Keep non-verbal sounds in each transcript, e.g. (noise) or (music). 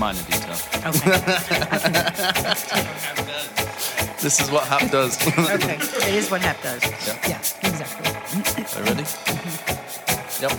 minor detail. (laughs) Okay. This is what Hap does. okay. It is what Hap does. Yeah. Yeah, exactly. Are you ready? Yep.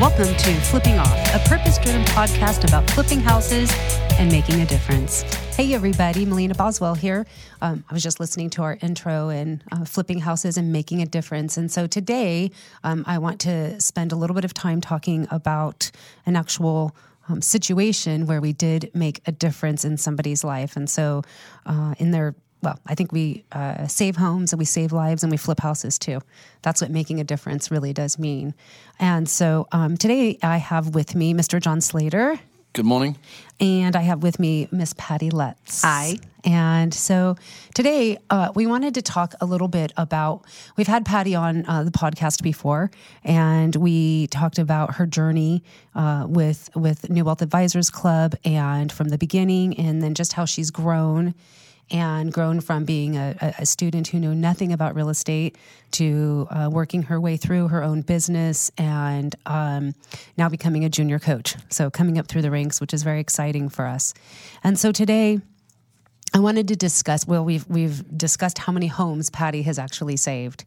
Welcome to Flipping Off, a purpose driven podcast about flipping houses and making a difference. Hey, everybody, Melina Boswell here. Um, I was just listening to our intro and uh, flipping houses and making a difference. And so today, um, I want to spend a little bit of time talking about an actual um, situation where we did make a difference in somebody's life. And so, uh, in their well, I think we uh, save homes and we save lives and we flip houses too. That's what making a difference really does mean. And so um, today I have with me Mr. John Slater Good morning. and I have with me Miss Patti Lutz. Hi. And so today uh, we wanted to talk a little bit about. We've had Patti on uh, the podcast before, and we talked about her journey uh, with with New Wealth Advisors Club, and from the beginning, and then just how she's grown and grown from being a, a- student who knew nothing about real estate to uh, working her way through her own business and um, now becoming a junior coach. So coming up through the ranks, which is very exciting for us. And so today, I wanted to discuss. Well, we've we've discussed how many homes Patti has actually saved.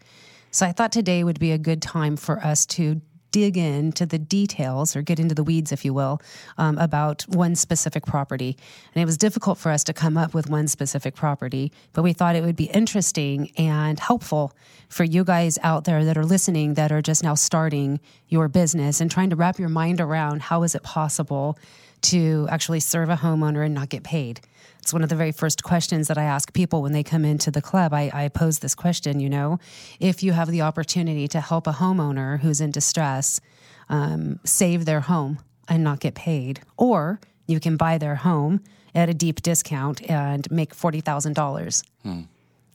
So I thought today would be a good time for us to dig into the details or get into the weeds, if you will, um, about one specific property. And it was difficult for us to come up with one specific property, but we thought it would be interesting and helpful for you guys out there that are listening that are just now starting your business and trying to wrap your mind around how is it possible to actually serve a homeowner and not get paid. It's one of the very first questions that I ask people when they come into the club. I, I pose this question, you know, if you have the opportunity to help a homeowner who's in distress um, save their home and not get paid, or you can buy their home at a deep discount and make $40,000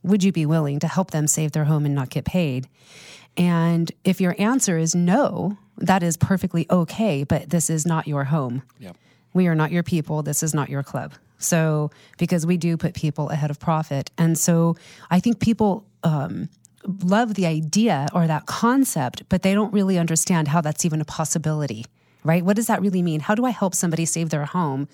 would you be willing to help them save their home and not get paid? And if your answer is no, that is perfectly okay, but this is not your home. Yep. We are not your people. This is not your club. So, because we do put people ahead of profit. And so I think people um, love the idea or that concept, but they don't really understand how that's even a possibility, right? What does that really mean? How do I help somebody save their home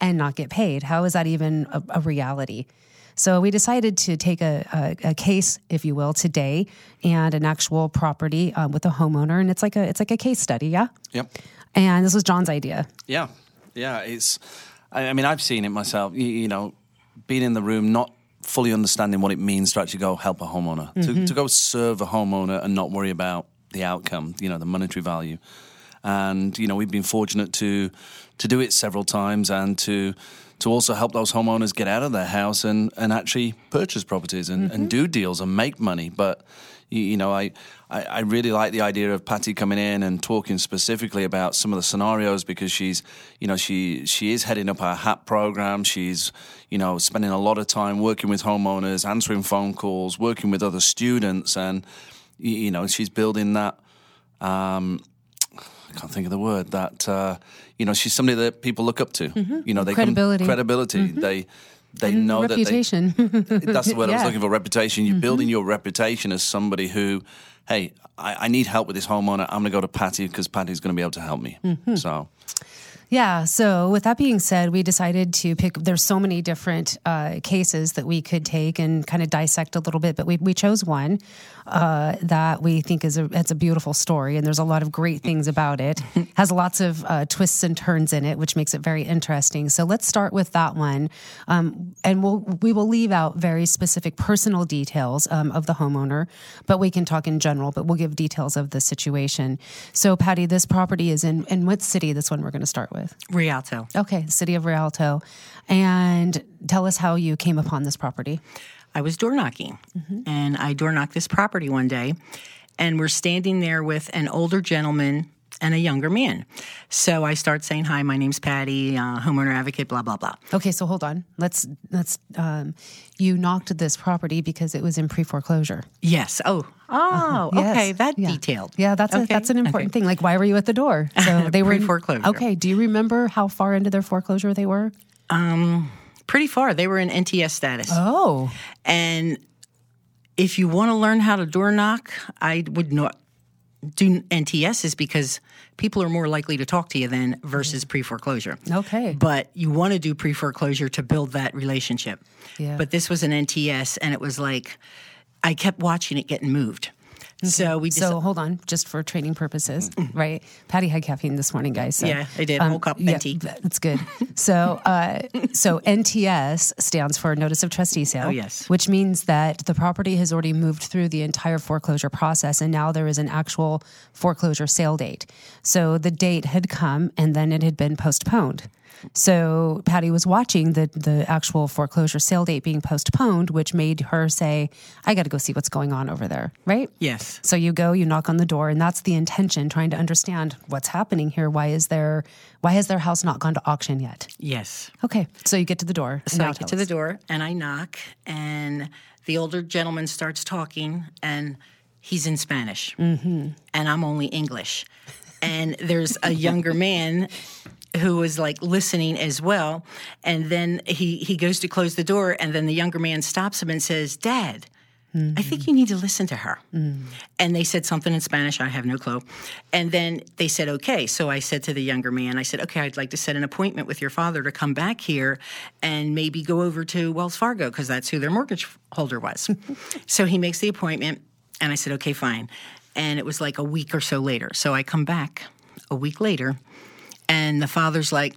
and not get paid? How is that even a, a reality? So we decided to take a, a, a case, if you will, today and an actual property um, with a homeowner, and it's like a it's like a case study, yeah. Yep. And this was John's idea. Yeah. Yeah. It's. I, I mean, I've seen it myself. You, you know, being in the room, not fully understanding what it means to actually go help a homeowner, to, mm-hmm. to go serve a homeowner and not worry about the outcome. You know, the monetary value. And you know, we've been fortunate to to do it several times and to to also help those homeowners get out of their house and, and actually purchase properties and, and mm-hmm. do deals and make money. But you know, I, I I really like the idea of Patti coming in and talking specifically about some of the scenarios because she's you know she she is heading up our HAP program. She's you know spending a lot of time working with homeowners, answering phone calls, working with other students, and you, know she's building that. Um, I can't think of the word that uh, you know she's somebody that people look up to. You know, they come- Credibility. credibility. They they And know reputation. that they, (laughs) that's the word I was looking for. Reputation. You're building your reputation as somebody who, hey, I, I need help with this homeowner. I'm going to go to Patti because Patti's going to be able to help me. Mm-hmm. So Yeah. So, with that being said, we decided to pick. There's so many different uh, cases that we could take and kind of dissect a little bit, but we, we chose one uh, that we think is a it's a beautiful story, and there's a lot of great things about it. (laughs) Has lots of uh, twists and turns in it, which makes it very interesting. So, let's start with that one, um, and we'll we will leave out very specific personal details um, of the homeowner, but we can talk in general. But we'll give details of the situation. So, Patti, this property is in in what city? This one we're going to start with. Rialto. Okay, city of Rialto. And tell us how you came upon this property. I was door knocking, mm-hmm. and I door knocked this property one day, and we're standing there with an older gentleman and a younger man. So I start saying, "Hi, my name's Patti, uh, homeowner advocate." Blah blah blah. Okay, so hold on. Let's let's um you knocked this property because it was in pre-foreclosure. Yes. Oh. Oh. Yes. Okay. That Yeah. detailed. Yeah, that's a, that's an important okay. thing. Like why were you at the door? (laughs) So they were in- Pre-foreclosure. Okay, do you remember how far into their foreclosure they were? Um, Pretty far. They were in NTS status. Oh. And if you want to learn how to door knock, I would not do NTS is because people are more likely to talk to you than versus pre foreclosure. Okay. But you want to do pre foreclosure to build that relationship. Yeah. But this was an NTS, and it was like I kept watching it getting moved. Mm-hmm. So we just So hold on, just for training purposes, mm-hmm. right? Patti had caffeine this morning, guys. So, Yeah, I did. Um, Whole cup, yeah, venti. That's good. So, uh, so NTS stands for Notice of Trustee Sale. Oh, yes. which means that the property has already moved through the entire foreclosure process, and now there is an actual foreclosure sale date. So the date had come, and then it had been postponed. So Patti was watching the the actual foreclosure sale date being postponed, which made her say, "I got to go see what's going on over there." Right? yes. So you go, you knock on the door, and that's the intention, trying to understand what's happening here. Why is there why has their house not gone to auction yet? Yes. Okay. So you get to the door. So I get to the door and I knock, and the older gentleman starts talking, and he's in Spanish, mm-hmm. and I'm only English. And there's a younger man who was like listening as well. And then he, he goes to close the door, and then the younger man stops him and says, Dad, I think you need to listen to her. And they said something in Spanish. I have no clue. And then they said, okay. So I said to the younger man, I said, okay, I'd like to set an appointment with your father to come back here and maybe go over to Wells Fargo because that's who their mortgage holder was. (laughs) so he makes the appointment. And I said, okay, fine. And it was like a week or so later. So I come back a week later, and the father's like,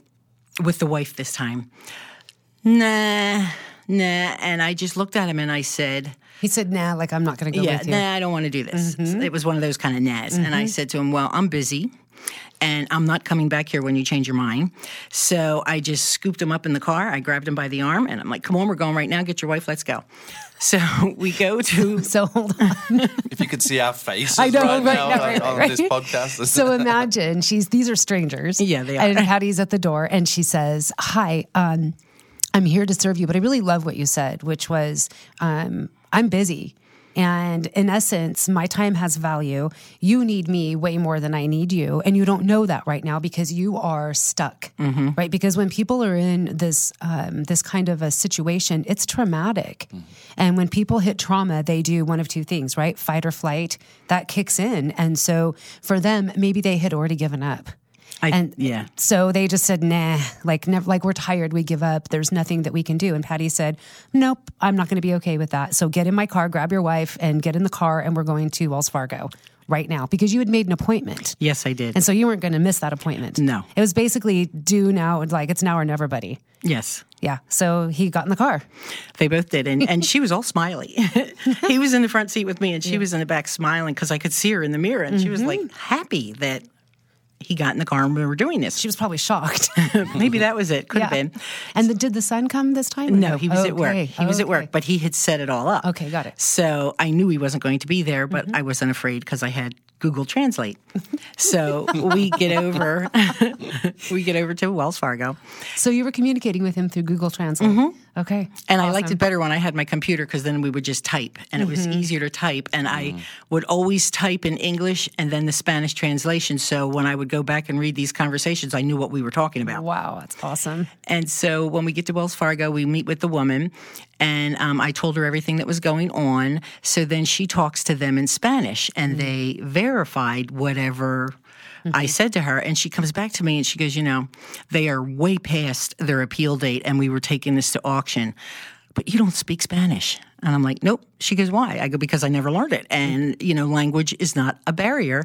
with the wife this time, nah, nah. And I just looked at him and I said, He said, "Nah, like I'm not going to go yeah, with you." Mm-hmm. nah, I don't want to do this. It was one of those kind of nahs. And I said to him, Well, I'm busy and I'm not coming back here when you change your mind. So I just scooped him up in the car. I grabbed him by the arm and I'm like, Come on, we're going right now. Get your wife. Let's go. So (laughs) we go to. (laughs) So hold on. If you could see our faces (laughs) I know, right, right, now right, on, right, on right. this podcast. so imagine she's these are strangers. Yeah, they are. And Patti's at the door and she says, Hi, um, I'm here to serve you. But I really love what you said, which was, um, I'm busy. And in essence, my time has value. You need me way more than I need you. And you don't know that right now because you are stuck, right? Because when people are in this, um, this kind of a situation, it's traumatic. And when people hit trauma, they do one of two things, right? Fight or flight, that kicks in. And so for them, maybe they had already given up. I, And yeah. so they just said, nah, like, never, like we're tired, we give up. There's nothing that we can do. And Patti said, nope, I'm not going to be okay with that. So get in my car, grab your wife, and get in the car, and we're going to Wells Fargo right now because you had made an appointment. Yes, I did. And so you weren't going to miss that appointment. No. It was basically do now, like it's now or never, buddy. yes. Yeah. So he got in the car. They both did. And, and (laughs) she was all smiley. (laughs) he was in the front seat with me, and she was in the back smiling because I could see her in the mirror. And she was like mm-hmm. happy that he got in the car and we were doing this. She was probably shocked. (laughs) Maybe that was it. Could have been. And the, did the son come this time? No, he was at work. Okay. He was at work, but he had set it all up. Okay, got it. So I knew he wasn't going to be there, but Mm-hmm. I wasn't afraid because I had Google Translate. so we get over, (laughs) we get over to Wells Fargo, So you were communicating with him through Google Translate. Okay. Mm-hmm. and I liked it better when I had my computer because then we would just type, and it Mm-hmm. was easier to type. And I would always type in English and then the Spanish translation. So when I would go back and read these conversations, I knew what we were talking about. Wow, that's awesome. And so when we get to Wells Fargo, we meet with the woman, and um, I told her everything that was going on. So then she talks to them in Spanish, and they verified whatever. I mm-hmm. said to her, and she comes back to me and she goes, You know, they are way past their appeal date, and we were taking this to auction, but you don't speak Spanish. And I'm like, Nope. She goes, Why? I go, Because I never learned it. Mm-hmm. And, you know, language is not a barrier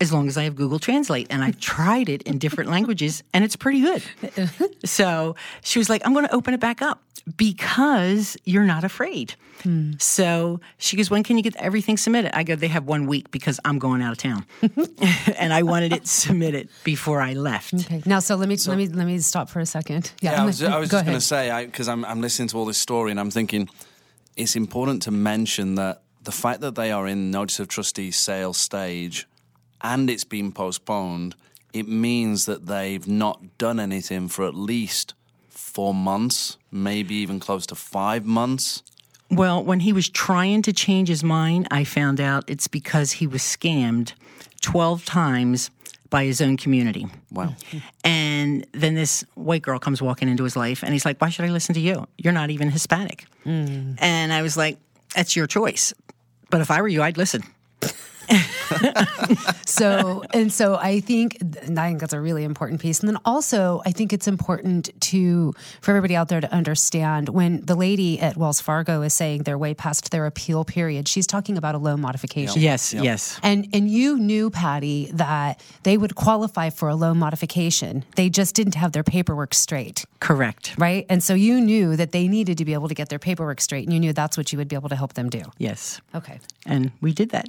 as long as I have Google Translate. And I've tried it in different languages, and it's pretty good. (laughs) So she was like, I'm going to open it back up because you're not afraid. Hmm. So she goes, When can you get everything submitted? I go, They have one week because I'm going out of town. (laughs) (laughs) and I wanted it submitted before I left. Okay. Now, so let me let me let me stop for a second. Yeah, I I'm was, I was go just going to say, because I'm, I'm listening to all this story and I'm thinking it's important to mention that the fact that they are in notice of trustee sale stage and it's been postponed, it means that they've not done anything for at least four months, maybe even close to five months. Well, when he was trying to change his mind, I found out it's because he was scammed 12 times by his own community. Wow. And then this white girl comes walking into his life and he's like, Why should I listen to you? You're not even Hispanic. Hmm. And I was like, That's your choice. But if I were you, I'd listen. (laughs) so and so I think and I think that's a really important piece. And then also I think it's important to for everybody out there to understand when the lady at Wells Fargo is saying they're way past their appeal period, she's talking about a loan modification. Yes, yes. And and you knew, Patti, that they would qualify for a loan modification. They just didn't have their paperwork straight. Correct. Right. And so you knew that they needed to be able to get their paperwork straight and you knew that's what you would be able to help them do. Yes. Okay. And we did that.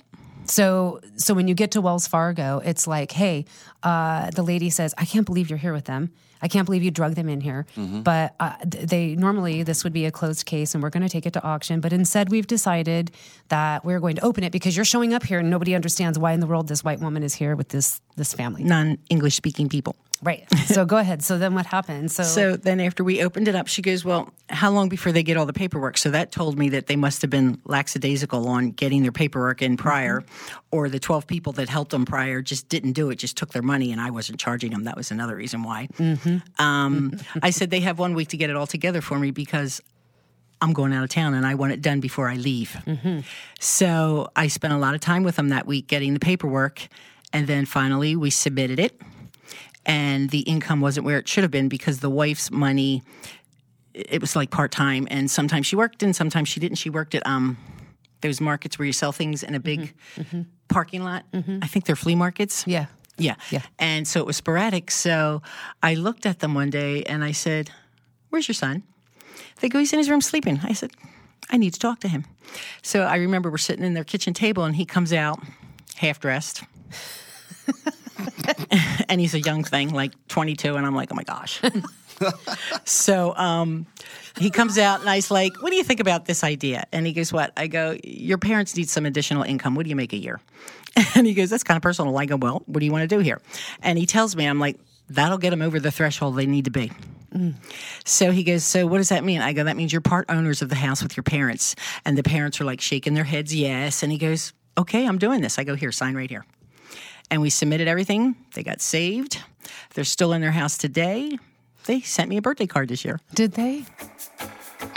So, so when you get to Wells Fargo, it's like, hey, uh, the lady says, "I can't believe you're here with them. I can't believe you drug them in here." But uh, they normally this would be a closed case, and we're going to take it to auction. But instead, we've decided that we're going to open it because you're showing up here, and nobody understands why in the world this white woman is here with this this family. Non English speaking people. Right. So go ahead. So then what happened? So, So then after we opened it up, she goes, Well, how long before they get all the paperwork? So that told me that they must have been lackadaisical on getting their paperwork in prior, mm-hmm. or the 12 people that helped them prior just didn't do it, just took their money, and I wasn't charging them. That was another reason why. Mm-hmm. Um, mm-hmm. I said, They have one week to get it all together for me because I'm going out of town and I want it done before I leave. So I spent a lot of time with them that week getting the paperwork. And then finally, we submitted it. And the income wasn't where it should have been because the wife's money, it was like part time. And sometimes she worked and sometimes she didn't. She worked at um, those markets where you sell things in a big mm-hmm. Mm-hmm. parking lot. Mm-hmm. I think they're flea markets. yeah. Yeah. Yeah. And so it was sporadic. So I looked at them one day and I said, Where's your son? They go, He's in his room sleeping. I said, I need to talk to him. So I remember we're sitting in their kitchen table and he comes out half dressed. (laughs) (laughs) and he's a young thing, like 22. And I'm like, Oh my gosh. (laughs) so um, he comes out and I was like, What do you think about this idea? And he goes, What? I go, Your parents need some additional income. What do you make a year? (laughs) And he goes, That's kind of personal. I go, Well, what do you want to do here? And he tells me, I'm like, That'll get them over the threshold they need to be. So he goes, So what does that mean? I go, That means you're part owners of the house with your parents. And the parents are like shaking their heads, Yes. And he goes, Okay, I'm doing this. I go, Here, sign right here. And we submitted everything. They got saved. They're still in their house today. They sent me a birthday card this year. Did they?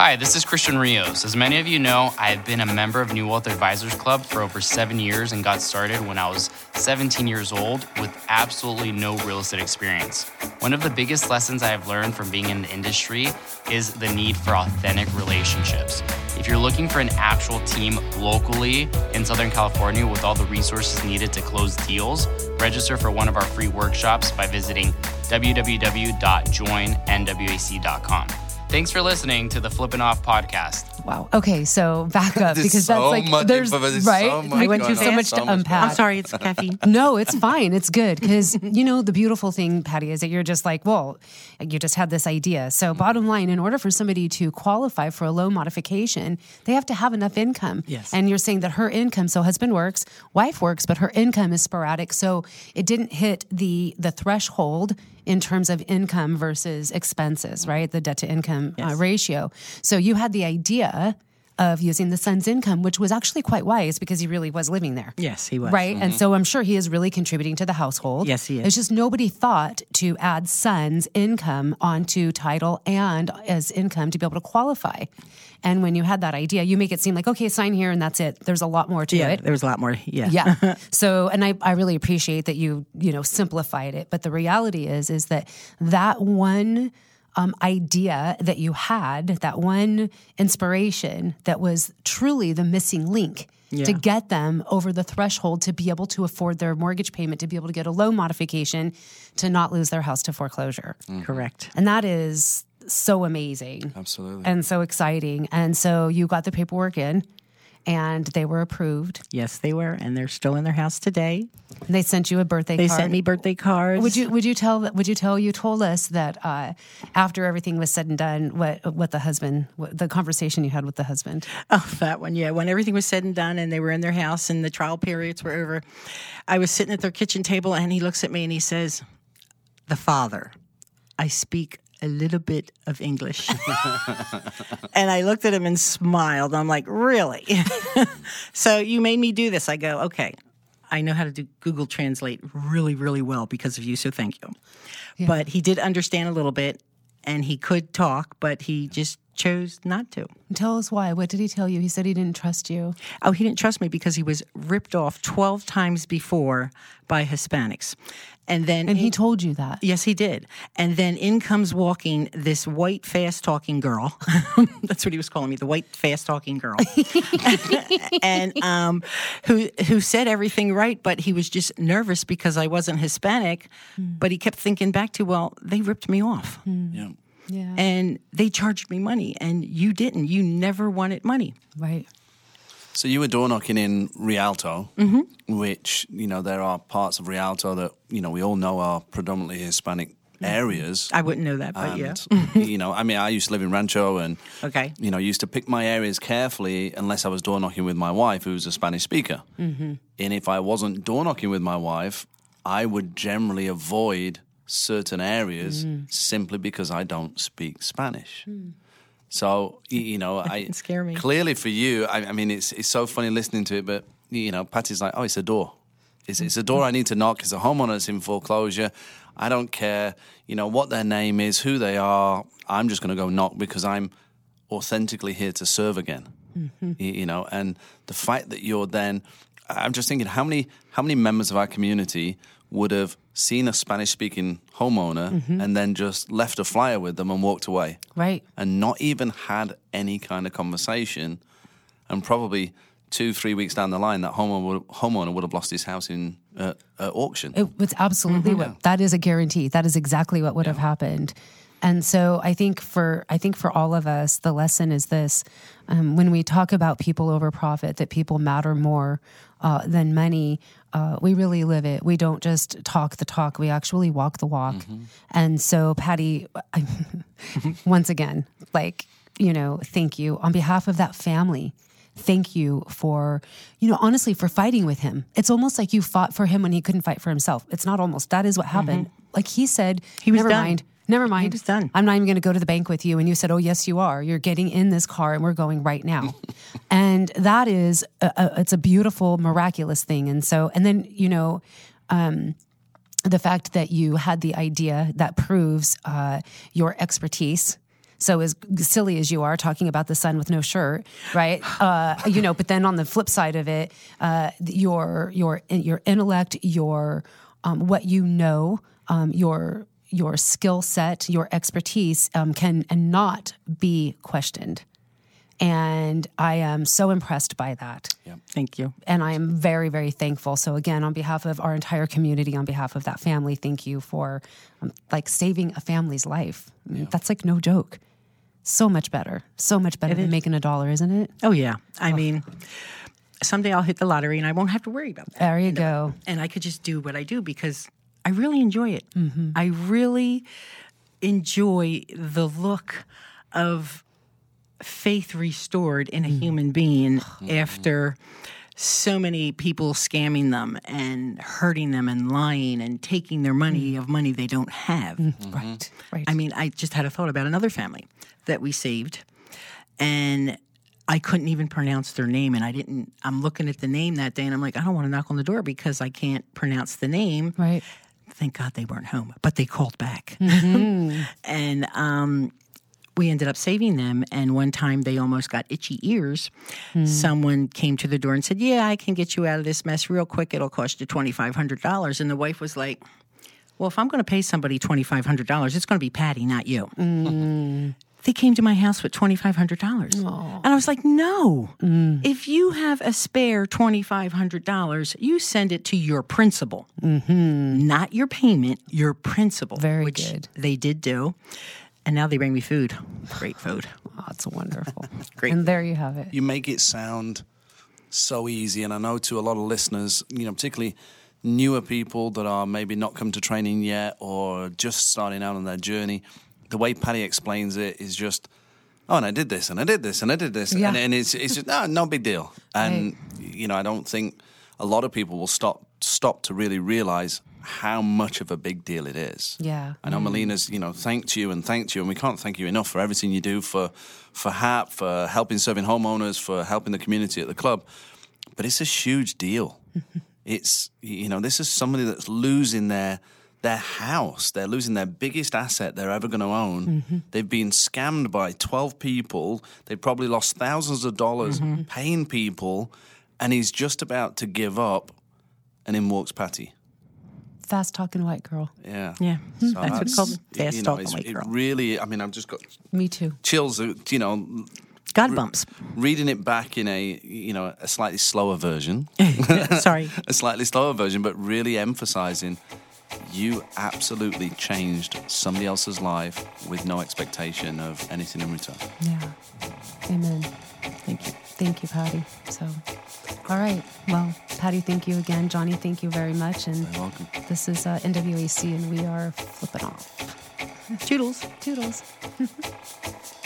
Hi, this is Christian Rios. As many of you know, I have been a member of New Wealth Advisors Club for over seven years and got started when I was 17 years old with absolutely no real estate experience. One of the biggest lessons I have learned from being in the industry is the need for authentic relationships. If you're looking for an actual team locally in Southern California with all the resources needed to close deals, register for one of our free workshops by visiting www.joinnwac.com. Thanks for listening to the Flippin' Off podcast. Wow. Okay, so back (laughs) up There's because so that's like much there's info, there's right. so much we went going through so on. much So to much unpack. I'm sorry, it's (laughs) caffeine. No, it's fine. It's good because you know the beautiful thing, Patti, is that you're just like, well, you just had this idea. So, mm-hmm. bottom line, in order for somebody to qualify for a loan modification, they have to have enough income. Yes. And you're saying that her income, so husband works, wife works, but her income is sporadic, so it didn't hit the the threshold in terms of income versus expenses, right? The debt to income uh, ratio. So you had the idea of using the son's income, which was actually quite wise because he really was living there. Yes, he was. Right. And so I'm sure he is really contributing to the household. Yes, he is. It's just nobody thought to add son's income onto title and as income to be able to qualify. And when you had that idea, you make it seem like, okay, sign here and that's it. There's a lot more to Yeah, it. there was a lot more. Yeah. Yeah. (laughs) so, and I, I really appreciate that you, you know, simplified it. But the reality is, is that that one um, idea that you had, that one inspiration that was truly the missing link to get them over the threshold to be able to afford their mortgage payment, to be able to get a loan modification, to not lose their house to foreclosure. Correct. And that is so amazing Absolutely. and so exciting. And so you got the paperwork in and they were approved. Yes, they were, and they're still in their house today. And they sent you a birthday They card. sent me birthday cards. Would you would you tell would you tell you told us that uh, after everything was said and done what what the husband what, the conversation you had with the husband (laughs) Oh, that one, yeah. When everything was said and done and they were in their house and the trial periods were over, I was sitting at their kitchen table and he looks at me and he says, The father, I speak a little bit of English. (laughs) (laughs) and I looked at him and smiled. I'm like, Really? (laughs) so you made me do this. I go, Okay. I know how to do Google Translate really, really well because of you, so thank you. But he did understand a little bit and he could talk, but he just chose not to. Tell us why. What did he tell you? He said he didn't trust you. Oh, he didn't trust me because he was ripped off 12 times before by Hispanics. And then And he told you that. Yes, he did. And then in comes walking this white, fast talking girl. (laughs) That's what he was calling me, the white, fast talking girl. (laughs) and um, who who said everything right, but he was just nervous because I wasn't Hispanic. But he kept thinking back to, well, they ripped me off. Yeah. Yeah. And they charged me money, and you didn't. You never wanted money. right. So you were door knocking in Rialto, which you know there are parts of Rialto that you know we all know are predominantly Hispanic areas. I wouldn't know that, but yeah. (laughs) (laughs) You know, I mean, I used to live in Rancho, and Okay. you know, used to pick my areas carefully unless I was door knocking with my wife, who's a Spanish speaker. Mm-hmm. And if I wasn't door knocking with my wife, I would generally avoid certain areas Mm-hmm. simply because I don't speak Spanish. So you know, (laughs) I. Scare me. clearly for you. I, I mean, it's it's so funny listening to it, but you know, Patti's like, oh, it's a door. It's, it's a door I need to knock. It's a homeowner that's in foreclosure. I don't care, you know, what their name is, who they are. I'm just going to go knock because I'm authentically here to serve again. Y- You know, and the fact that you're then, I'm just thinking, how many how many members of our community would have seen a Spanish speaking homeowner and then just left a flyer with them and walked away? Right. and not even had any kind of conversation, and probably two, three weeks down the line, that homeowner would, homeowner would have lost his house in uh, uh, auction. It was absolutely what that is a guarantee. That is exactly what would have happened. And so I think for I think for all of us, the lesson is this: um, when we talk about people over profit, that people matter more uh, than many, Uh, we really live it. We don't just talk the talk; we actually walk the walk. And so, Patti, I, (laughs) once again, like you know, thank you. On behalf of that family thank you for you know honestly for fighting with him. It's almost like you fought for him when he couldn't fight for himself. It's not almost. That is what happened. Like he said He was never done. mind never mind was done. i'm not even going to go to the bank with you and you said oh yes you are you're getting in this car and we're going right now (laughs) and that is a, a, it's a beautiful miraculous thing and so and then you know um, the fact that you had the idea that proves uh, your expertise. So as silly as you are talking about the sun with no shirt, right? (sighs) Uh, you know, but then on the flip side of it, uh, your your your intellect, your um, what you know, um, your your skill set, your expertise um, can and not be questioned. And I am so impressed by that Yeah. Thank you. and I am very, very thankful. So again, on behalf of our entire community, on behalf of that family, thank you for um, like saving a family's life. I mean, That's like no joke. So much better. So much better than making a dollar, isn't it? Oh, yeah. I mean, someday I'll hit the lottery and I won't have to worry about that. There you go. and I could just do what I do because I really enjoy it. Mm-hmm. I really enjoy the look of faith restored in a mm. human being mm-hmm. after so many people scamming them and hurting them and lying and taking their money mm. of money they don't have. Mm-hmm. Right. Right. I mean, I just had a thought about another family that we saved, and I couldn't even pronounce their name. And I didn't, I'm looking at the name that day, and I'm like, I don't want to knock on the door because I can't pronounce the name. right. Thank God they weren't home, but they called back. (laughs) Mm-hmm. and um, we ended up saving them. And one time they almost got itchy ears. Hmm. Someone came to the door and said, Yeah, I can get you out of this mess real quick. It'll cost you $2,500. And the wife was like, well, if I'm going to pay somebody $2,500, it's going to be Patti, not you. Mm. They came to my house with $2,500. And I was like, no. Mm. If you have a spare $2,500, you send it to your principal, mm-hmm. not your payment, your principal. Very which good. They did do. And now they bring me food. Great food. (laughs) Oh, it's wonderful. (laughs) Great. And there you have it. you make it sound so easy. And I know to a lot of listeners, you know, particularly newer people that are maybe not come to training yet or just starting out on their journey, the way Patti explains it is just, oh, and I did this, and I did this, and I did this, Yeah. and, and it's it's just no, no big deal. And you know, I don't think a lot of people will stop stop to really realize how much of a big deal it is. Yeah. I know Melina's, you know, thanked you and thanked you, and we can't thank you enough for everything you do for for HAP, for helping serving homeowners, for helping the community at the club. But it's a huge deal. (laughs) it's you know, this is somebody that's losing their their house. They're losing their biggest asset they're ever going to own. Mm-hmm. They've been scammed by 12 people. They've probably lost thousands of dollars Mm-hmm. paying people. And he's just about to give up. And in walks Patti. Fast talking white girl. Yeah. Yeah, So (laughs) that's what it's called. you Fast know, talking it's- white it girl. really, I mean, I've just got Me too. chills, uh, you know, God bumps. reading it back in a, you know, a slightly slower version. (laughs) Sorry. (laughs) a slightly slower version, but really emphasizing you absolutely changed somebody else's life with no expectation of anything in return. Yeah. Amen. Thank you. Thank you, Patti. So, all right. Well, Patti, thank you again. Johnny, thank you very much. And You're welcome. this is uh, NWAC, and we are flipping off. Toodles. Toodles. (laughs)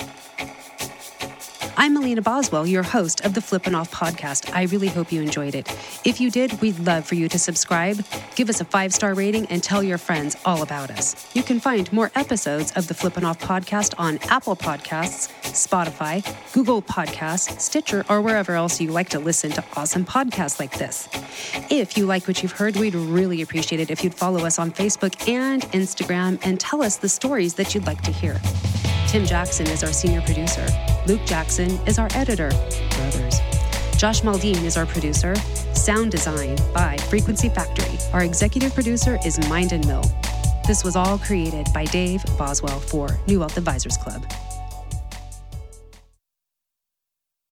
I'm Melina Boswell, your host of the Flippin' Off podcast. I really hope you enjoyed it. If you did, we'd love for you to subscribe, give us a five star rating, and tell your friends all about us. You can find more episodes of the Flippin' Off podcast on Apple Podcasts, Spotify, Google Podcasts, Stitcher, or wherever else you like to listen to awesome podcasts like this. If you like what you've heard, we'd really appreciate it if you'd follow us on Facebook and Instagram and tell us the stories that you'd like to hear. Tim Jackson is our senior producer. Luke Jackson is our editor. Brothers. Josh Maldine is our producer. Sound design by Frequency Factory. Our executive producer is Mind and Mill. This was all created by Dave Boswell for New Wealth Advisors Club.